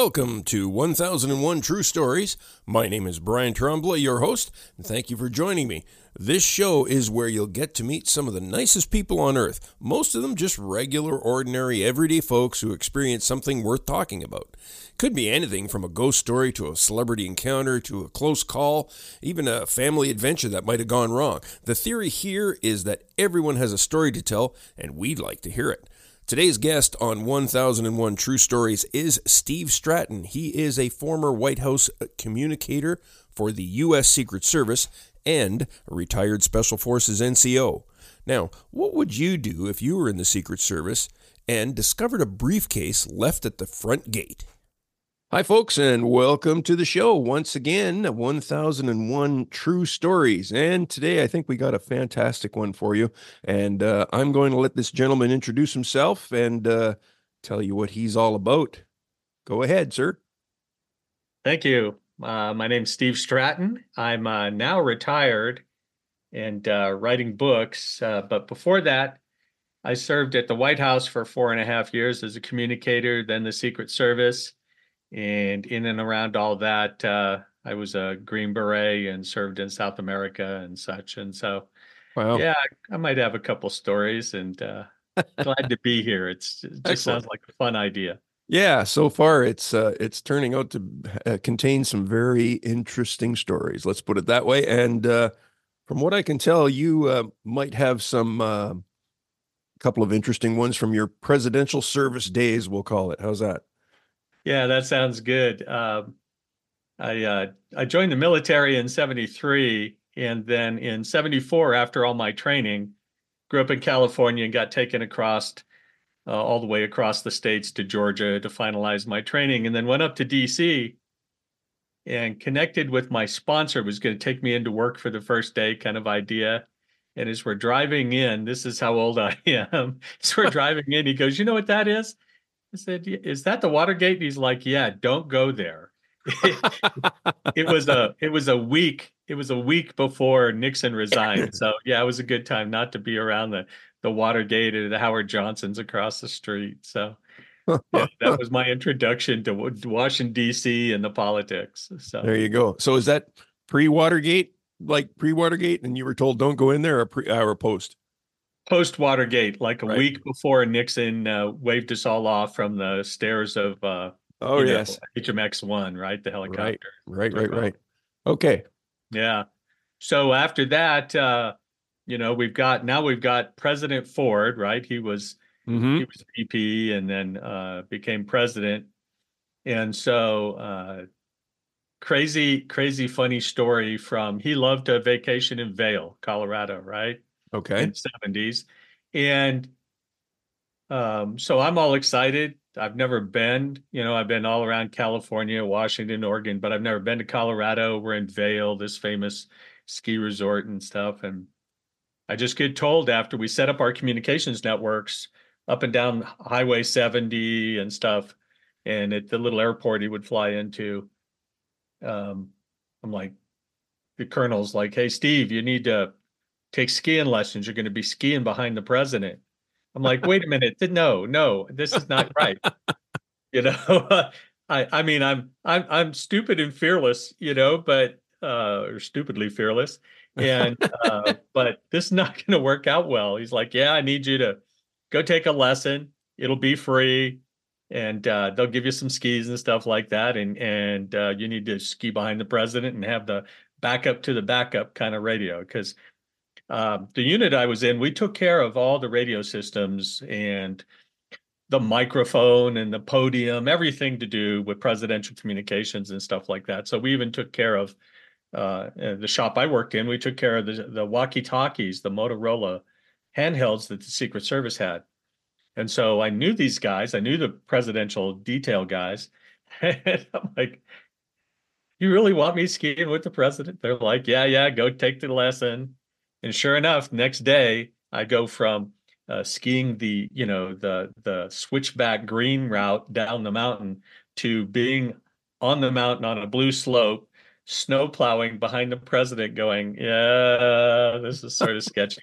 Welcome to 1001 True Stories. My name is Brian Tremblay, your host, and thank you for joining me. This show is where you'll get to meet some of the nicest people on earth, most of them just regular, ordinary, everyday folks who experience something worth talking about. Could be anything from a ghost story to a celebrity encounter to a close call, even a family adventure that might have gone wrong. The theory here is that everyone has a story to tell, and we'd like to hear it. Today's guest on 1001 True Stories is Steve Stratton. He is a former White House communicator for the U.S. Secret Service and a retired Special Forces NCO. Now, what would you do if you were in the Secret Service and discovered a briefcase left at the front gate? Hi, folks, and welcome to the show once again 1001 True Stories. And today I think we got a fantastic one for you. And uh, I'm going to let this gentleman introduce himself and uh, tell you what he's all about. Go ahead, sir. Thank you. Uh, my name's Steve Stratton. I'm uh, now retired and uh, writing books. Uh, but before that, I served at the White House for four and a half years as a communicator, then the Secret Service and in and around all that, uh, I was a Green Beret and served in South America and such. And so, wow. yeah, I, might have a couple stories and uh, glad to be here. It's, it just Excellent. sounds like a fun idea. Yeah, so far it's uh, it's turning out to uh, contain some very interesting stories. Let's put it that way. And uh, from what I can tell, you uh, might have some uh, couple of interesting ones from your presidential service days. We'll call it. How's that? Yeah, that sounds good. Um, I uh, I joined the military in '73, and then in '74, after all my training, grew up in California and got taken across uh, all the way across the states to Georgia to finalize my training, and then went up to DC and connected with my sponsor. Was going to take me into work for the first day, kind of idea. And as we're driving in, this is how old I am. As we're driving in, he goes, "You know what that is?" I said, "Is that the Watergate?" And he's like, "Yeah, don't go there." it was a it was a week it was a week before Nixon resigned. So yeah, it was a good time not to be around the the Watergate and the Howard Johnsons across the street. So yeah, that was my introduction to Washington D.C. and the politics. So there you go. So is that pre Watergate, like pre Watergate, and you were told don't go in there, or pre or post? Post Watergate, like a right. week before Nixon uh, waved us all off from the stairs of uh, oh yes know, HMX one, right, the helicopter. Right, right, right, right. Okay. Yeah. So after that, uh, you know, we've got now we've got President Ford, right? He was mm-hmm. he was VP and then uh, became president, and so uh, crazy, crazy, funny story from he loved a vacation in Vail, Colorado, right? Okay. in 70s and um, so i'm all excited. I've never been you know i've been all around california washington oregon but i've never been to colorado. We're in vail this famous ski resort and stuff. And i just get told after we set up our communications networks up and down highway 70 and stuff and at the little airport he would fly into um, i'm like the colonel's like hey steve you need to take skiing lessons. You're going to be skiing behind the president. I'm like, wait a minute. No, no, this is not right. you know, I, I mean, I'm, I'm, I'm stupid and fearless, you know, but, uh, or stupidly fearless. And, uh, but this is not going to work out well. He's like, yeah, I need you to go take a lesson. It'll be free. And uh, they'll give you some skis and stuff like that, and and uh, you need to ski behind the president and have the backup to the backup kind of radio because um, the unit I was in, we took care of all the radio systems and the microphone and the podium, everything to do with presidential communications and stuff like that. So we even took care of uh, the shop I worked in. We took care of the, the walkie talkies, the Motorola handhelds that the Secret Service had. And so I knew these guys, I knew the presidential detail guys. and I'm like, you really want me skiing with the president? They're like, yeah, yeah, go take the lesson. And sure enough, next day I go from uh, skiing the you know the the switchback green route down the mountain to being on the mountain on a blue slope, snow plowing behind the president, going, yeah, this is sort of sketchy.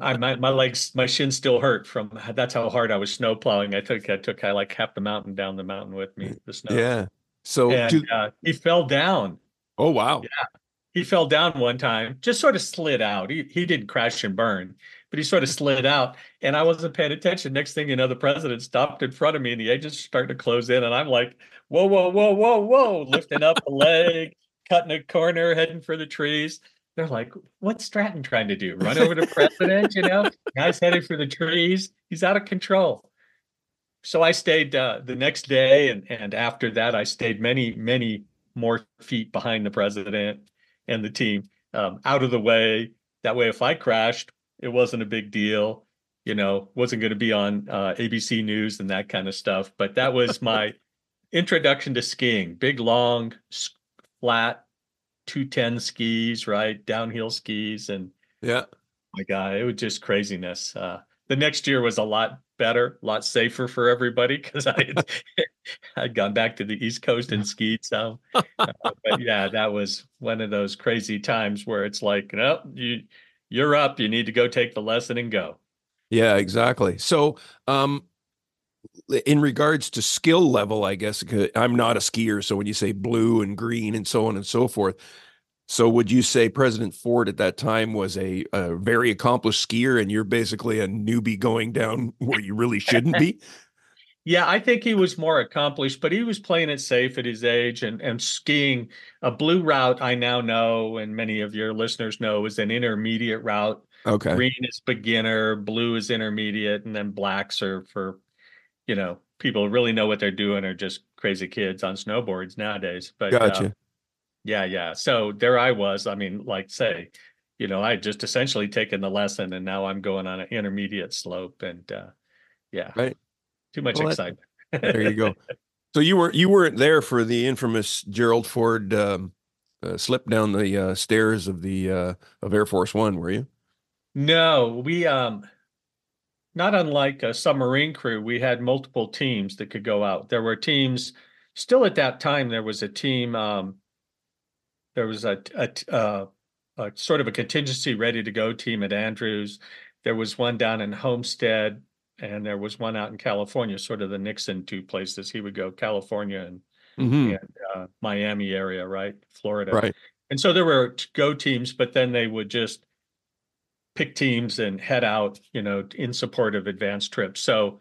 I my, my legs, my shins still hurt from that's how hard I was snow plowing. I took I took I like half the mountain down the mountain with me, the snow. Yeah. So and do- uh, he fell down. oh wow. He fell down one time, just sort of slid out. He he didn't crash and burn, but he sort of slid out, and I wasn't paying attention. Next thing you know, the president stopped in front of me, and the agents started to close in, and I'm like, whoa, whoa, whoa, whoa, whoa, lifting up a leg, cutting a corner, heading for the trees. They're like, what's Stratton trying to do? Run over the president? You know, guy's headed for the trees. He's out of control. So I stayed uh, the next day, and and after that, I stayed many, many more feet behind the president and the team, um, out of the way. That way, if I crashed, it wasn't a big deal. You know, wasn't going to be on uh, ABC News and that kind of stuff. But that was my introduction to skiing. Big, long, flat, two ten skis, right? Downhill skis, and Yeah. my God, it was just craziness. Uh, the next year was a lot better, a lot safer for everybody because I had gone back to the East Coast and skied some. Uh, but yeah, that was one of those crazy times where it's like, no, you you're up. You need to go take the lesson and go. Yeah, exactly. So, um, in regards to skill level, I guess I'm not a skier. So when you say blue and green and so on and so forth, so would you say President Ford at that time was a, a very accomplished skier, and you're basically a newbie going down where you really shouldn't be? Yeah, I think he was more accomplished, but he was playing it safe at his age and, and skiing a blue route. I now know, and many of your listeners know, is an intermediate route. Okay. Green is beginner, blue is intermediate, and then blacks are for, you know, people who really know what they're doing are just crazy kids on snowboards nowadays. But uh, Gotcha. Yeah, yeah. So there I was. I mean, like say, you know, I had just essentially taken the lesson and now I'm going on an intermediate slope and uh yeah. Right. Too much Well, that- excitement. There you go. So you were you weren't there for the infamous Gerald Ford um, uh, slip down the uh, stairs of the uh, of Air Force One, were you? No, we um not unlike a submarine crew, we had multiple teams that could go out. There were teams still at that time there was a team um there was a a, t- uh, a sort of a contingency ready to go team at Andrews. There was one down in Homestead and there was one out in California, sort of the Nixon two places. He would go California and, Mm-hmm. and uh, Miami area, right? Florida. Right. And so there were go teams, but then they would just pick teams and head out, you know, in support of advanced trips. So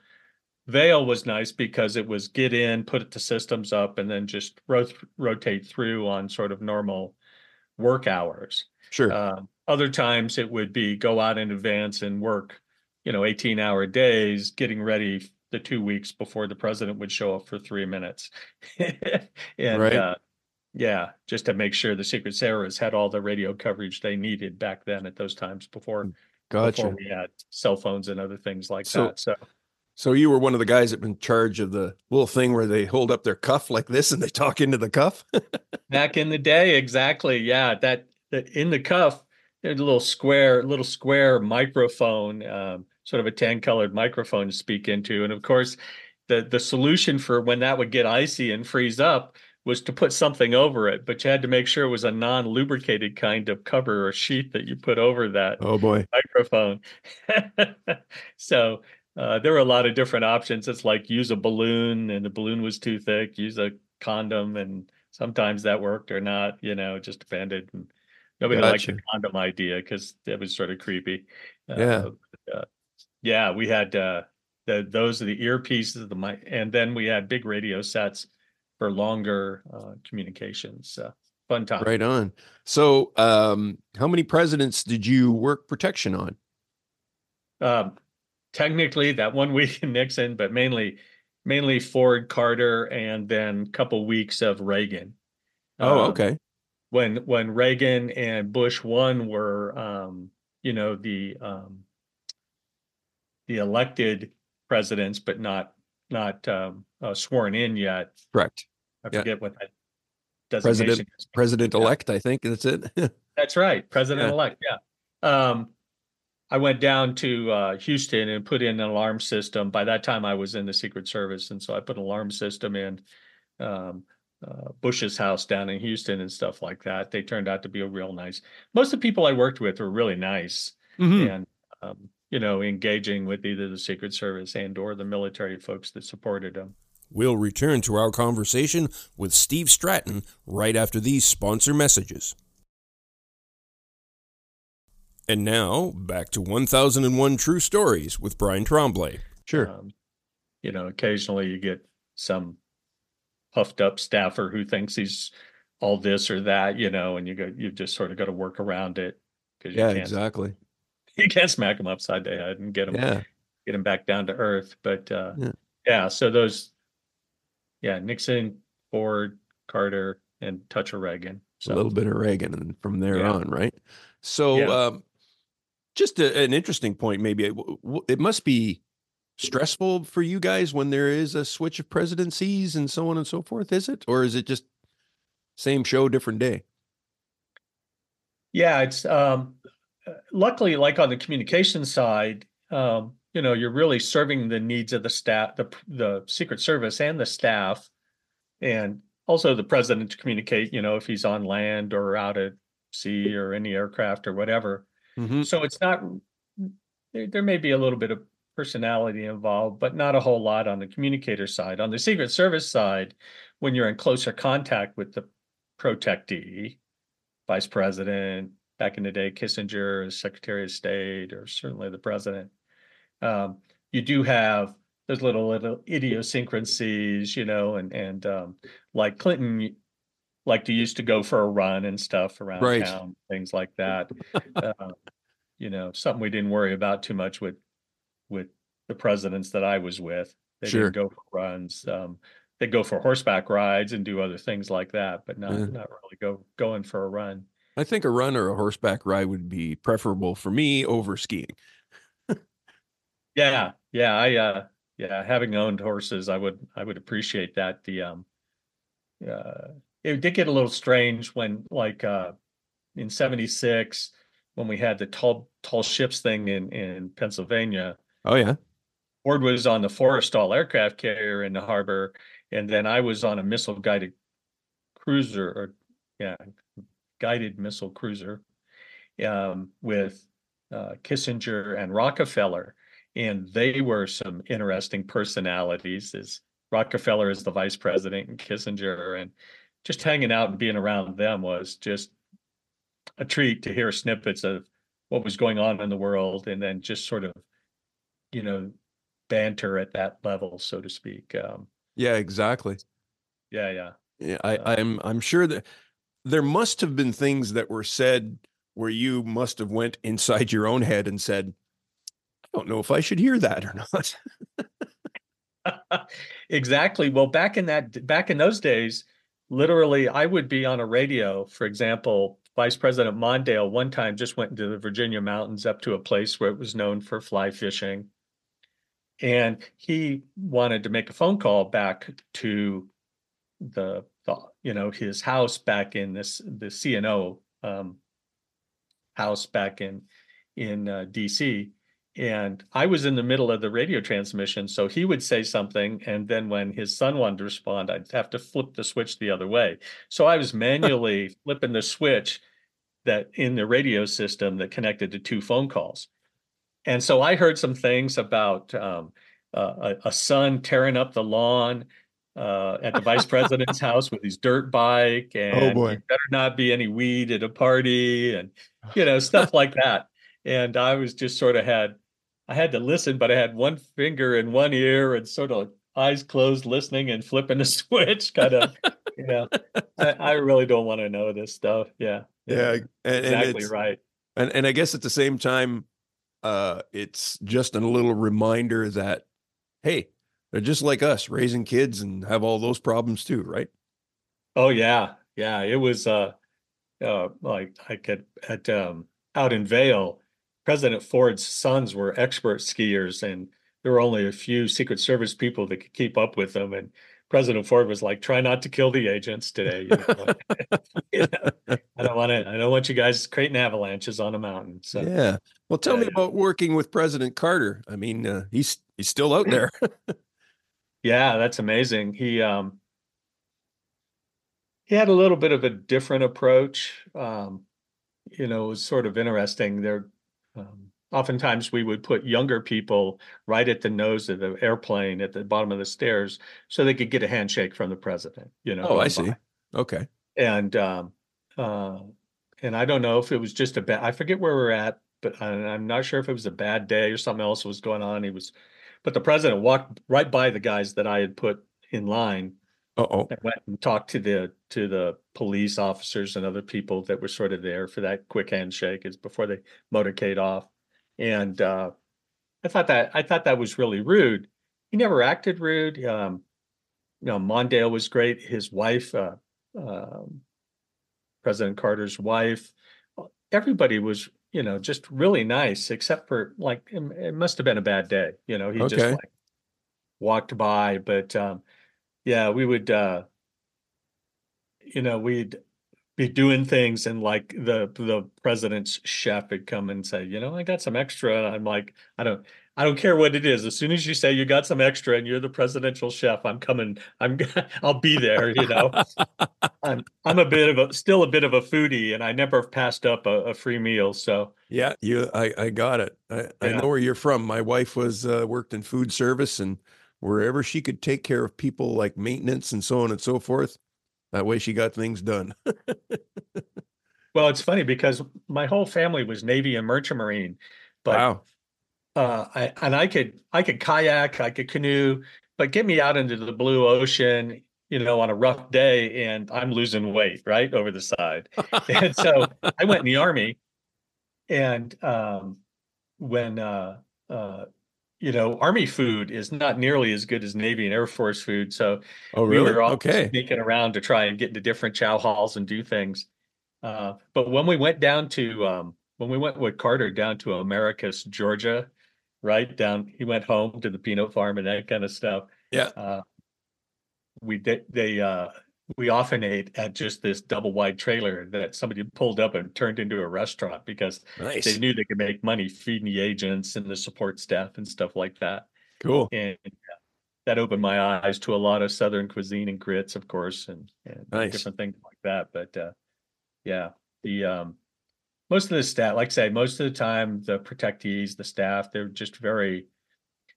Vail was nice because it was get in, put the systems up, and then just rot- rotate through on sort of normal work hours. Sure. Um, other times it would be go out in advance and work, you know, 18 hour days, getting ready the two weeks before the president would show up for three minutes. and Right. uh, yeah, just to make sure the Secret Service had all the radio coverage they needed back then at those times before, gotcha. before we had cell phones and other things like So- that. So So you were one of the guys that been in charge of the little thing where they hold up their cuff like this and they talk into the cuff. back in the day, exactly. Yeah, that that in the cuff, there's a little square, little square microphone, um, sort of a tan colored microphone to speak into. And of course, the the solution for when that would get icy and freeze up was to put something over it, but you had to make sure it was a non-lubricated kind of cover or sheet that you put over that oh boy. microphone. so uh, there were a lot of different options. It's like use a balloon, and the balloon was too thick. Use a condom, and sometimes that worked or not. You know, just depended. And nobody liked the condom idea because it was sort of creepy. Yeah. but, uh, yeah, we had uh, the those are the earpieces, of the mic, and then we had big radio sets for longer uh, communications. Uh, fun time. Right on. So um, how many presidents did you work protection on? Um, technically, that one week in Nixon, but mainly, mainly Ford, Carter, and then a couple weeks of Reagan. Oh, Um, okay. When when Reagan and Bush one were, um, you know, the um, the elected presidents, but not not um, uh, sworn in yet. Correct. I Yeah. forget what that President- designation is. President elect, I think that's it. That's right, President elect. Yeah. Um, I went down to uh, Houston and put in an alarm system. By that time, I was in the Secret Service, and so I put an alarm system in um, uh, Bush's house down in Houston and stuff like that. They turned out to be a real nice. Most of the people I worked with were really nice, Mhm. and um, you know, engaging with either the Secret Service and or the military folks that supported them. We'll return to our conversation with Steve Stratton right after these sponsor messages. And now, back to 1001 True Stories with Brian Tremblay. Sure. Um, you know, occasionally you get some puffed up staffer who thinks he's all this or that, you know, and you go, you just sort of got to work around it because Yeah, can't, exactly. you can't smack him upside the head and get him, Yeah. get him back down to earth. But uh, Yeah. yeah, so those, yeah, Nixon, Ford, Carter, and touch of Reagan. So a little bit of Reagan and from there Yeah. on, right? So, Yeah. um, just a, an interesting point, maybe it, it must be stressful for you guys when there is a switch of presidencies and so on and so forth. Is it, or is it just same show, different day? Yeah, it's um uh, luckily like on the communication side, um, you know, you're really serving the needs of the staff, the the Secret Service and the staff, and also the president to communicate, you know, if he's on land or out at sea or any aircraft or whatever. Mm-hmm. So it's not there, there may be a little bit of personality involved, but not a whole lot on the communicator side. On the Secret Service side, when you're in closer contact with the protectee, vice president, back in the day, Kissinger, Secretary of State, or certainly the president, um, you do have those little little idiosyncrasies, you know, and and um, like Clinton liked to used to go for a run and stuff around Right. town, things like that. uh, you know, something we didn't worry about too much with with the presidents that I was with. They Sure. didn't go for runs. Um, they go for horseback rides and do other things like that, but not Yeah. not really go going for a run. I think a run or a horseback ride would be preferable for me over skiing. Yeah, yeah, I uh yeah, having owned horses, I would I would appreciate that. The um uh it did get a little strange when like uh in 76 when we had the tall tall ships thing in in Pennsylvania. Oh yeah. Ford was on the Forrestal aircraft carrier in the harbor, and then I was on a missile guided cruiser or yeah, guided missile cruiser um, with uh, Kissinger and Rockefeller, and they were some interesting personalities. As Rockefeller is the vice president and Kissinger, and just hanging out and being around them was just a treat to hear snippets of what was going on in the world, and then just sort of, you know, banter at that level, so to speak. Um, Yeah, exactly. yeah, yeah. Yeah, I, Uh, I'm I'm sure that there must have been things that were said where you must have went inside your own head and said, I don't know if I should hear that or not. exactly. Well, back in that back in those days, literally, I would be on a radio. For example, Vice President Mondale one time just went into the Virginia mountains up to a place where it was known for fly fishing, and he wanted to make a phone call back to the, the you know his house back in this the CNO um, house back in in uh, DC and I was in the middle of the radio transmission, so he would say something, and then when his son wanted to respond, I'd have to flip the switch the other way. So I was manually flipping the switch that in the radio system that connected to two phone calls. And so I heard some things about um, uh, a, a son tearing up the lawn uh, at the vice president's house with his dirt bike, and boy. there better not be any weed at a party, and you know stuff like that. And I was just sort of had I had to listen, but I had one finger in one ear and sort of eyes closed, listening and flipping the switch. Kind of, you know, I, I really don't want to know this stuff. Yeah, Yeah, and, and exactly it's- right. And and I guess at the same time, uh, it's just a little reminder that hey, they're just like us, raising kids and have all those problems too, right? Oh yeah, yeah. It was uh, uh, like I could at um out in Vail, President Ford's sons were expert skiers, and there were only a few Secret Service people that could keep up with them. And President Ford was like, "Try not to kill the agents today." You know? You know, I don't want to. I don't want you guys creating avalanches on a mountain. So yeah. Well, tell Yeah, me about working with President Carter. I mean, uh, he's he's still out there. Yeah, that's amazing. He um he had a little bit of a different approach. Um, you know, it was sort of interesting. There um oftentimes we would put younger people right at the nose of the airplane at the bottom of the stairs so they could get a handshake from the president, you know. Oh, I see. by. Okay. And um, uh, and I don't know if it was just a bad. I forget where we're at, but I, I'm not sure if it was a bad day or something else was going on. He was, but the president walked right by the guys that I had put in line Uh oh. and went and talked to the to the police officers and other people that were sort of there for that quick handshake is before they motorcade off. And uh, I thought that I thought that was really rude. He never acted rude. Um, you know, Mondale was great. His wife, uh, um, President Carter's wife, everybody was, you know, just really nice, except for like it, it must have been a bad day. You know, he just Okay. like walked by, but um, yeah, we would, uh, you know, we'd be doing things and like the the president's chef would come and say, you know, I got some extra. And I'm like, I don't I don't care what it is. As soon as you say you got some extra and you're the presidential chef, I'm coming. I'm I'll be there, you know. I'm I'm a bit of a still a bit of a foodie and I never passed up a, a free meal. So Yeah, you. I, I got it. I, I know where you're from. My wife was uh, worked in food service, and wherever she could take care of people like maintenance and so on and so forth, that way she got things done. well, it's funny because my whole family was Navy and Merchant Marine, but wow. uh I and I could I could kayak, I could canoe, but get me out into the blue ocean, you know, on a rough day and I'm losing weight, right? Over the side. And so I went in the army and um when uh uh you know, army food is not nearly as good as Navy and Air Force food. So oh, we were all Okay. sneaking around to try and get into different chow halls and do things. Uh, but when we went down to um, when we went with Carter down to Americus, Georgia, right down, he went home to the peanut farm and that kind of stuff. Yeah. Uh, we did. They uh, we often ate at just this double wide trailer that somebody pulled up and turned into a restaurant because Nice. they knew they could make money feeding the agents and the support staff and stuff like that Cool. and that opened my eyes to a lot of southern cuisine and grits of course and, and Nice. different things like that but uh yeah the um most of the staff like I say most of the time the protectees the staff they're just very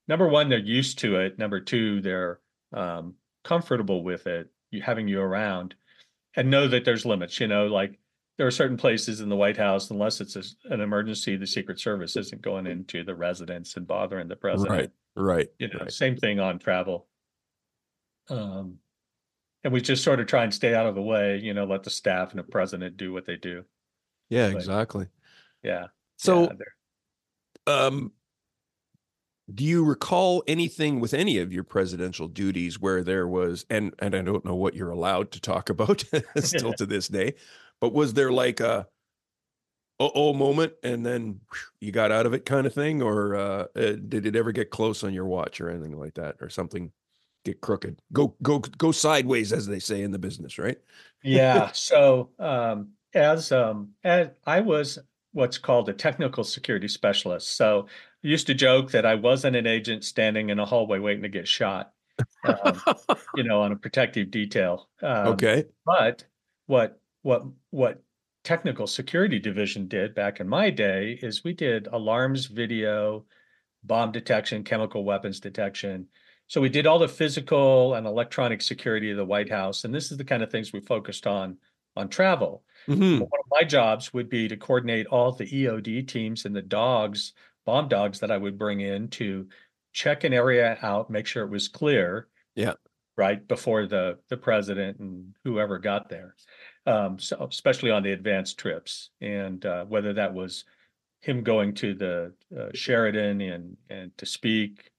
number one they're used to it number two they're um comfortable with it you having you around and know that there's limits you know like there are certain places in the White House, unless it's a an emergency, the Secret Service isn't going into the residence and bothering the president Right. Right. you know, Right. same thing on travel. Um, and we just sort of try and stay out of the way, you know, let the staff and the president do what they do. Yeah. But- Exactly. Yeah. So, yeah, um, do you recall anything with any of your presidential duties where there was, and and I don't know what you're allowed to talk about still to this day, but was there like a oh moment and then you got out of it kind of thing, or uh, uh, did it ever get close on your watch or anything like that, or something get crooked, go go go sideways as they say in the business, right? yeah. So, um, as, um, as I was what's called a technical security specialist. So used to joke that I wasn't an agent standing in a hallway waiting to get shot, um, you know, on a protective detail. Um, okay. But what what what technical security division did back in my day is we did alarms, video, bomb detection, chemical weapons detection. So we did all the physical and electronic security of the White House, and this is the kind of things we focused on on travel. Mhm. One of my jobs would be to coordinate all the EOD teams and the dogs, bomb dogs that I would bring in to check an area out, make sure it was clear. Yeah. Right before the the president and whoever got there. Um, so especially on the advanced trips and uh, whether that was him going to the uh, Sheraton and and to speak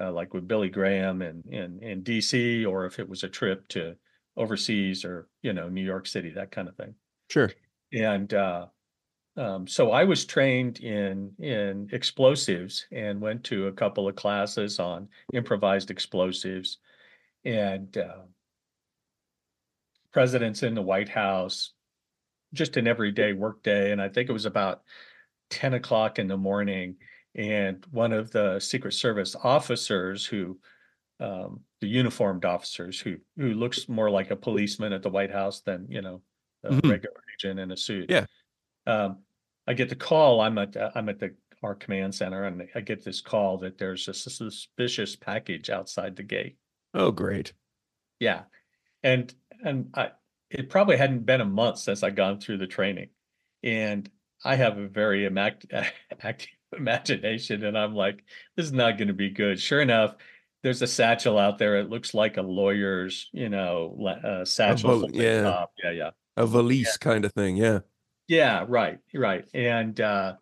uh, like with Billy Graham and in in DC or if it was a trip to overseas or you know New York City that kind of thing Sure. and uh, um, so I was trained in in explosives and went to a couple of classes on improvised explosives, and uh, presidents in the White House, just an everyday work day, and I think it was about ten o'clock in the morning, and one of the Secret Service officers who um, the uniformed officers who who looks more like a policeman at the White House than you know a Mhm. regular agent in a suit. Yeah. Um, I get the call. I'm at I'm at the our command center and I get this call that there's a suspicious package outside the gate. Oh, great. Yeah. And and I it probably hadn't been a month since I'd gone through the training. And I have a very active imagination and I'm like, this is not going to be good. Sure enough, there's a satchel out there. It looks like a lawyer's, you know, uh, satchel. val- yeah. top. Yeah. Yeah. A valise kind of thing. Yeah. Yeah. Right. Right. And, uh,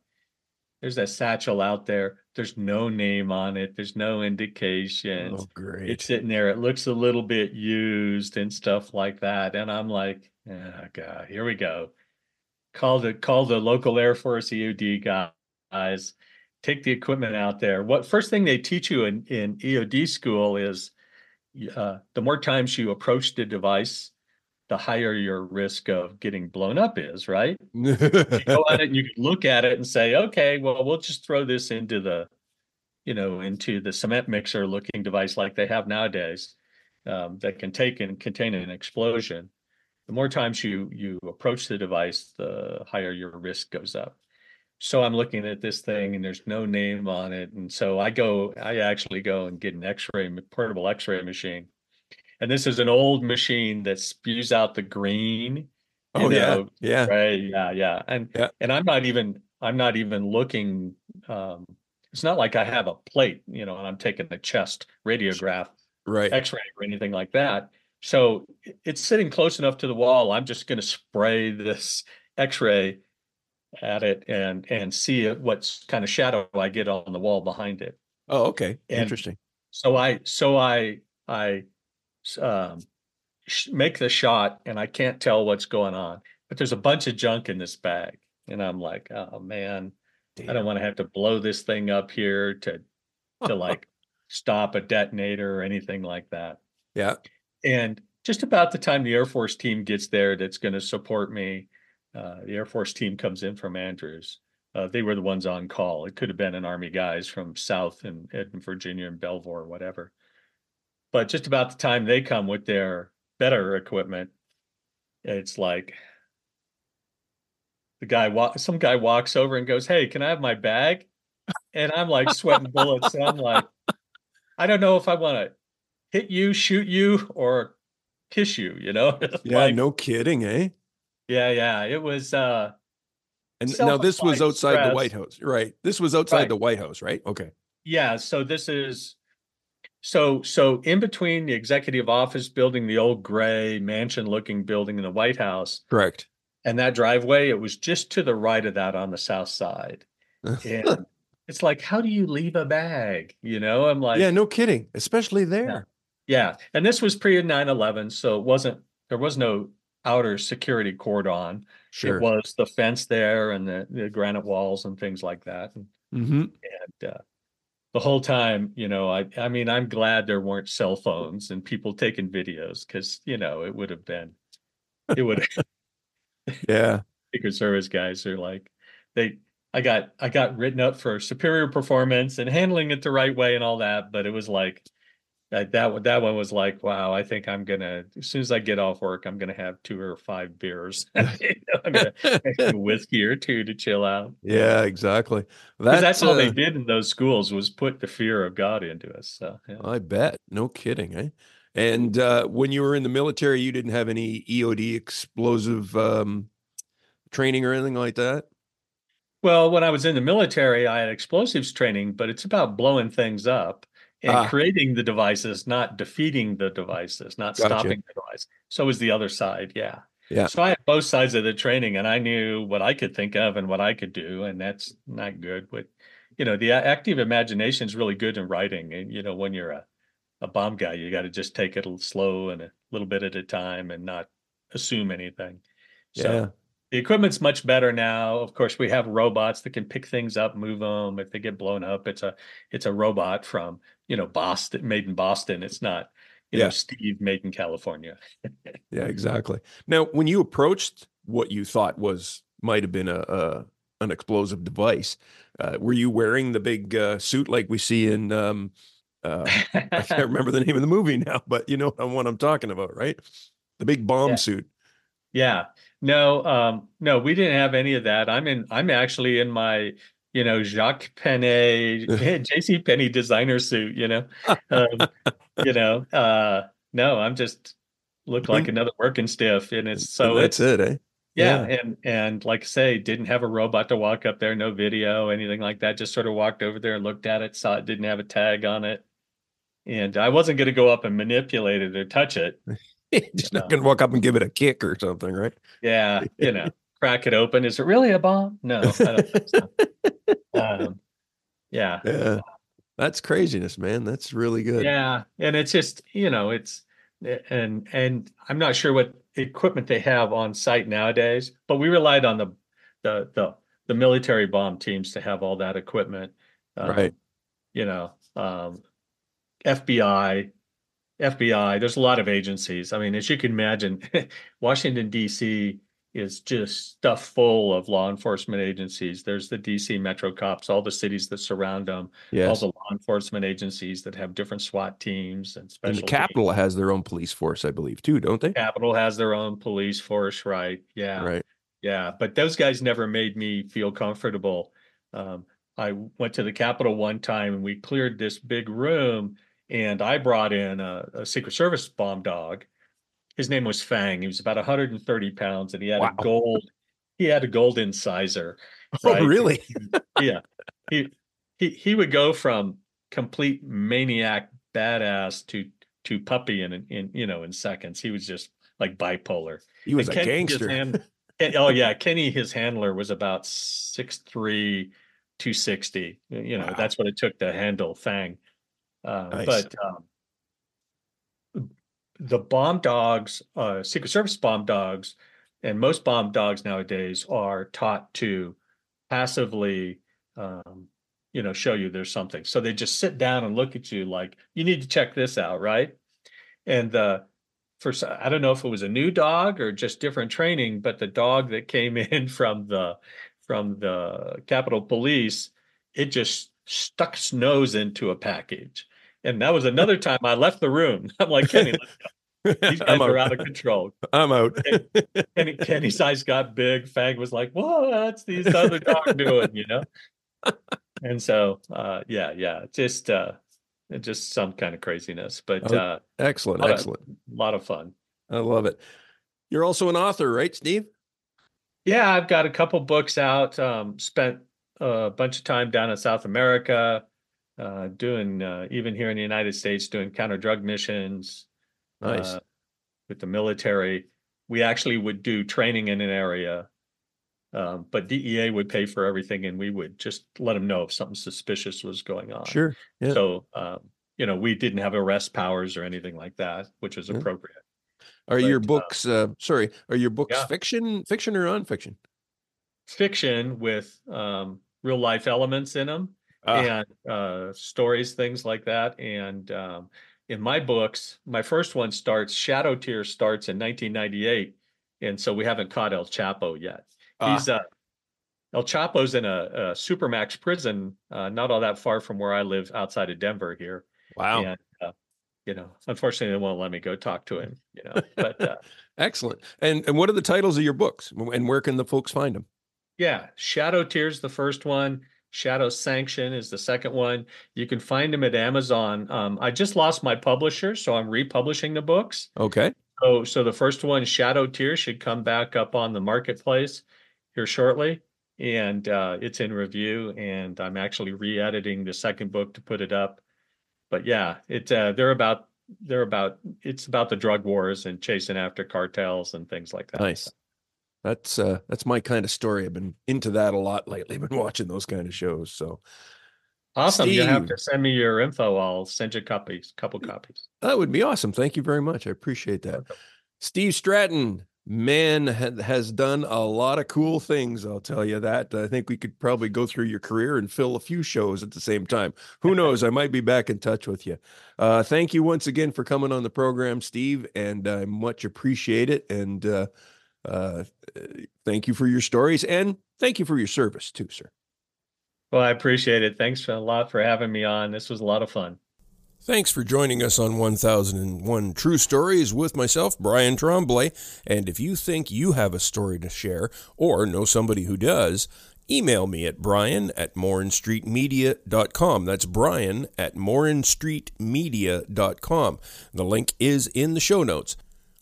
there's that satchel out there. There's no name on it. There's no indication. Oh, great. It's sitting there. It looks a little bit used and stuff like that. And I'm like, oh God, here we go. Call the call the local Air Force EOD guys. Take the equipment out there. What first thing they teach you in in EOD school is uh, the more times you approach the device, the higher your risk of getting blown up is, right? You go at it and you can look at it and say, okay, well, we'll just throw this into the, you know, into the cement mixer looking device like they have nowadays um, that can take and contain an explosion. The more times you you approach the device, the higher your risk goes up. So I'm looking at this thing and there's no name on it, and so I go, I actually go and get an X-ray portable X-ray machine and this is an old machine that spews out the green. oh, yeah. Yeah. Right. Yeah. Yeah. And Yeah. and I'm not even I'm not even looking. Um, it's not like I have a plate, you know, and I'm taking a chest radiograph, Right. X-ray, or anything like that. So it's sitting close enough to the wall. I'm just going to spray this X-ray at it and and see what kind of shadow I get on the wall behind it. Oh, okay. And- Interesting. So I, so I, I, um, sh- make the shot and I can't tell what's going on, but there's a bunch of junk in this bag. And I'm like, oh man, I don't want to have to blow this thing up here to, to like stop a detonator or anything like that. Yeah. And just about the time the Air Force team gets there that's going to support me, uh, the Air Force team comes in from Andrews. Uh, they were the ones on call. It could have been an Army guys from South and in Virginia and Belvoir or whatever. But just about the time they come with their better equipment, it's like the guy some guy walks over and goes, "Hey, can I have my bag?" And I'm like sweating bullets. And I'm like, I don't know if I want to hit you, shoot you, or kiss you. You know? Yeah. like- no kidding, eh? yeah, yeah. It was. uh And now this was outside the. White House, right? This was outside Right. the White House, right? Okay. Yeah, so this is so so in between the executive office building, the old gray mansion looking building in the White House, Correct. and that driveway, it was just to the right of that on the south side. And it's like, how do you leave a bag? You know, I'm like, yeah, no kidding. Especially there. yeah. And this was pre 9-11, so it wasn't there was no outer security cordon. Sure. It was the fence there and the, the granite walls and things like that. And hmm and uh, the whole time, you know, I I mean, I'm glad there weren't cell phones and people taking videos because you know it would have been, it would. Yeah. Secret Service guys are like, they. I got I got written up for superior performance and handling it the right way and all that, but it was like that that one that one was like, wow, I think I'm gonna as soon as I get off work, I'm gonna have two or five beers. You know, I'm gonna whiskey or two to chill out. Yeah, exactly. Because that's all they uh, did in those schools was put the fear of God into us. So yeah. I bet. No kidding, eh? And uh, when you were in the military, you didn't have any EOD explosive um, training or anything like that? Well, when I was in the military, I had explosives training, but it's about blowing things up and Ah. creating the devices, not defeating the devices, not Gotcha. stopping the device. So is the other side. Yeah. Yeah. So I had both sides of the training and I knew what I could think of and what I could do. And that's not good. But, you know, the active imagination is really good in writing. And, you know, when you're a, a bomb guy, you got to just take it slow and a little bit at a time and not assume anything. So, Yeah. the equipment's much better now. Of course, we have robots that can pick things up, move them. If they get blown up, it's a it's a robot from you know Boston, made in Boston. It's not you Yeah. know Steve made in California. Yeah, exactly. Now, when you approached what you thought was might have been a, a an explosive device, uh, were you wearing the big uh, suit like we see in? Um, uh, I can't remember the name of the movie now, but you know what I'm talking about, right? The big bomb Yeah. suit. yeah, no, um, no, we didn't have any of that. I'm in. I'm actually in my you know, Jacques Penney, JC Penney designer suit, you know. Um, you know, uh no, I'm just look like another working stiff. And it's so that's it's, it, eh? yeah, and and like I say, didn't have a robot to walk up there, no video, anything like that. Just sort of walked over there and looked at it, saw it didn't have a tag on it, and I wasn't going to go up and manipulate it or touch it. Just not gonna walk up and give it a kick or something, right? Yeah, you know, crack it open. Is it really a bomb? No, I don't think so. Um, yeah, Yeah. That's craziness, man. That's really good. yeah, and it's just you know it's and and I'm not sure what equipment they have on site nowadays, but we relied on the the the the military bomb teams to have all that equipment. Um, Right. You know, um, FBI, FBI. There's a lot of agencies. I mean, as you can imagine, Washington D.C. is just stuff full of law enforcement agencies. There's the D.C. Metro Cops, all the cities that surround them, all the law enforcement agencies that have different SWAT teams and special. And the teams. Capitol has their own police force, I believe, too, don't they? Capitol has their own police force, right? Yeah. Right. Yeah, but those guys never made me feel comfortable. Um, I went to the Capitol one time and we cleared this big room, and I brought in a, a Secret Service bomb dog. His name was Fang. He was about 130 pounds, and he had Wow. a gold. He had a gold incisor. Oh, really? yeah. He he he would go from complete maniac badass to to puppy in in you know in seconds. He was just like bipolar. He was a Kenny, gangster. hand- oh yeah, Kenny, his handler was about 6'3", 260. You know, Wow. that's what it took to handle Fang. Uh, Nice. But um, the bomb dogs, uh, Secret Service bomb dogs, and most bomb dogs nowadays are taught to passively, um, you know, show you there's something. So they just sit down and look at you like, you need to check this out, right? And the for I don't know if it was a new dog or just different training, but the dog that came in from the from the Capitol Police, it just stuck its nose into a package. And that was another time I left the room. I'm like, Kenny, let's go. these guys are out. of control. I'm out. Kenny, Kenny's eyes got big. Fang was like, "What's these other dog doing?" You know. And so, uh, yeah, yeah, just uh, just some kind of craziness, but Oh, uh, excellent. Of- Excellent. a lot of fun. I love it. You're also an author, right, Steve? Yeah, I've got a couple books out. Um, spent a bunch of time down in South America, uh, doing uh, even here in the United States, doing counter drug missions. Nice. uh, with the military. We actually would do training in an area, um, but DEA would pay for everything, and we would just let them know if something suspicious was going on. sure. yeah. So, um, you know, we didn't have arrest powers or anything like that, which was Yeah. appropriate. Are your but, uh, books uh sorry, are your books Yeah. fiction, fiction or nonfiction? Fiction with um, real life elements in them. Ah, and uh, stories, things like that. And um, in my books, my first one starts Shadow Tier starts in 1998, and so we haven't caught El Chapo yet. ah, He's uh, El Chapo's in a, a supermax prison, uh, not all that far from where I live, outside of Denver here. wow. And uh, you know, unfortunately, they won't let me go talk to him. You know, but uh, Excellent. And and what are the titles of your books? And where can the folks find them? Yeah, Shadow Tier's the first one. Shadow Sanction is the second one. You can find them at Amazon. Um, I just lost my publisher, so I'm republishing the books. Okay. So, so the first one, Shadow Tears, should come back up on the marketplace here shortly, and uh, it's in review. And I'm actually re-editing the second book to put it up. But yeah, it uh, they're about they're about it's about the drug wars and chasing after cartels and things like that. Nice. That's uh that's my kind of story. I've been into that a lot lately. Been watching those kind of shows. So Awesome. You have to send me your info. I'll send you copies, couple copies. that would be awesome. Thank you very much. I appreciate that. Welcome. Steve Stratton, man, ha- has done a lot of cool things. I'll tell you that. I think we could probably go through your career and fill a few shows at the same time. Who knows? I might be back in touch with you. Uh, thank you once again for coming on the program, Steve, and I much appreciate it. And uh, uh, thank you for your stories and thank you for your service too, sir. Well, I appreciate it. Thanks a lot for having me on. This was a lot of fun. Thanks for joining us on 1001 True Stories with myself, Brian Tremblay. And if you think you have a story to share or know somebody who does, email me at brian at morinstreetmedia.com. That's brian at morinstreetmedia.com. The link is in the show notes.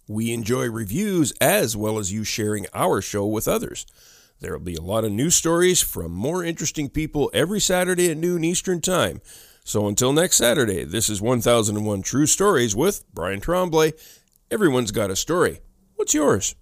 We enjoy reviews as well as you sharing our show with others. There will be a lot of news stories from more interesting people every Saturday at noon Eastern Time. So until next Saturday, this is 1001 True Stories with Brian Tremblay. Everyone's got a story. What's yours?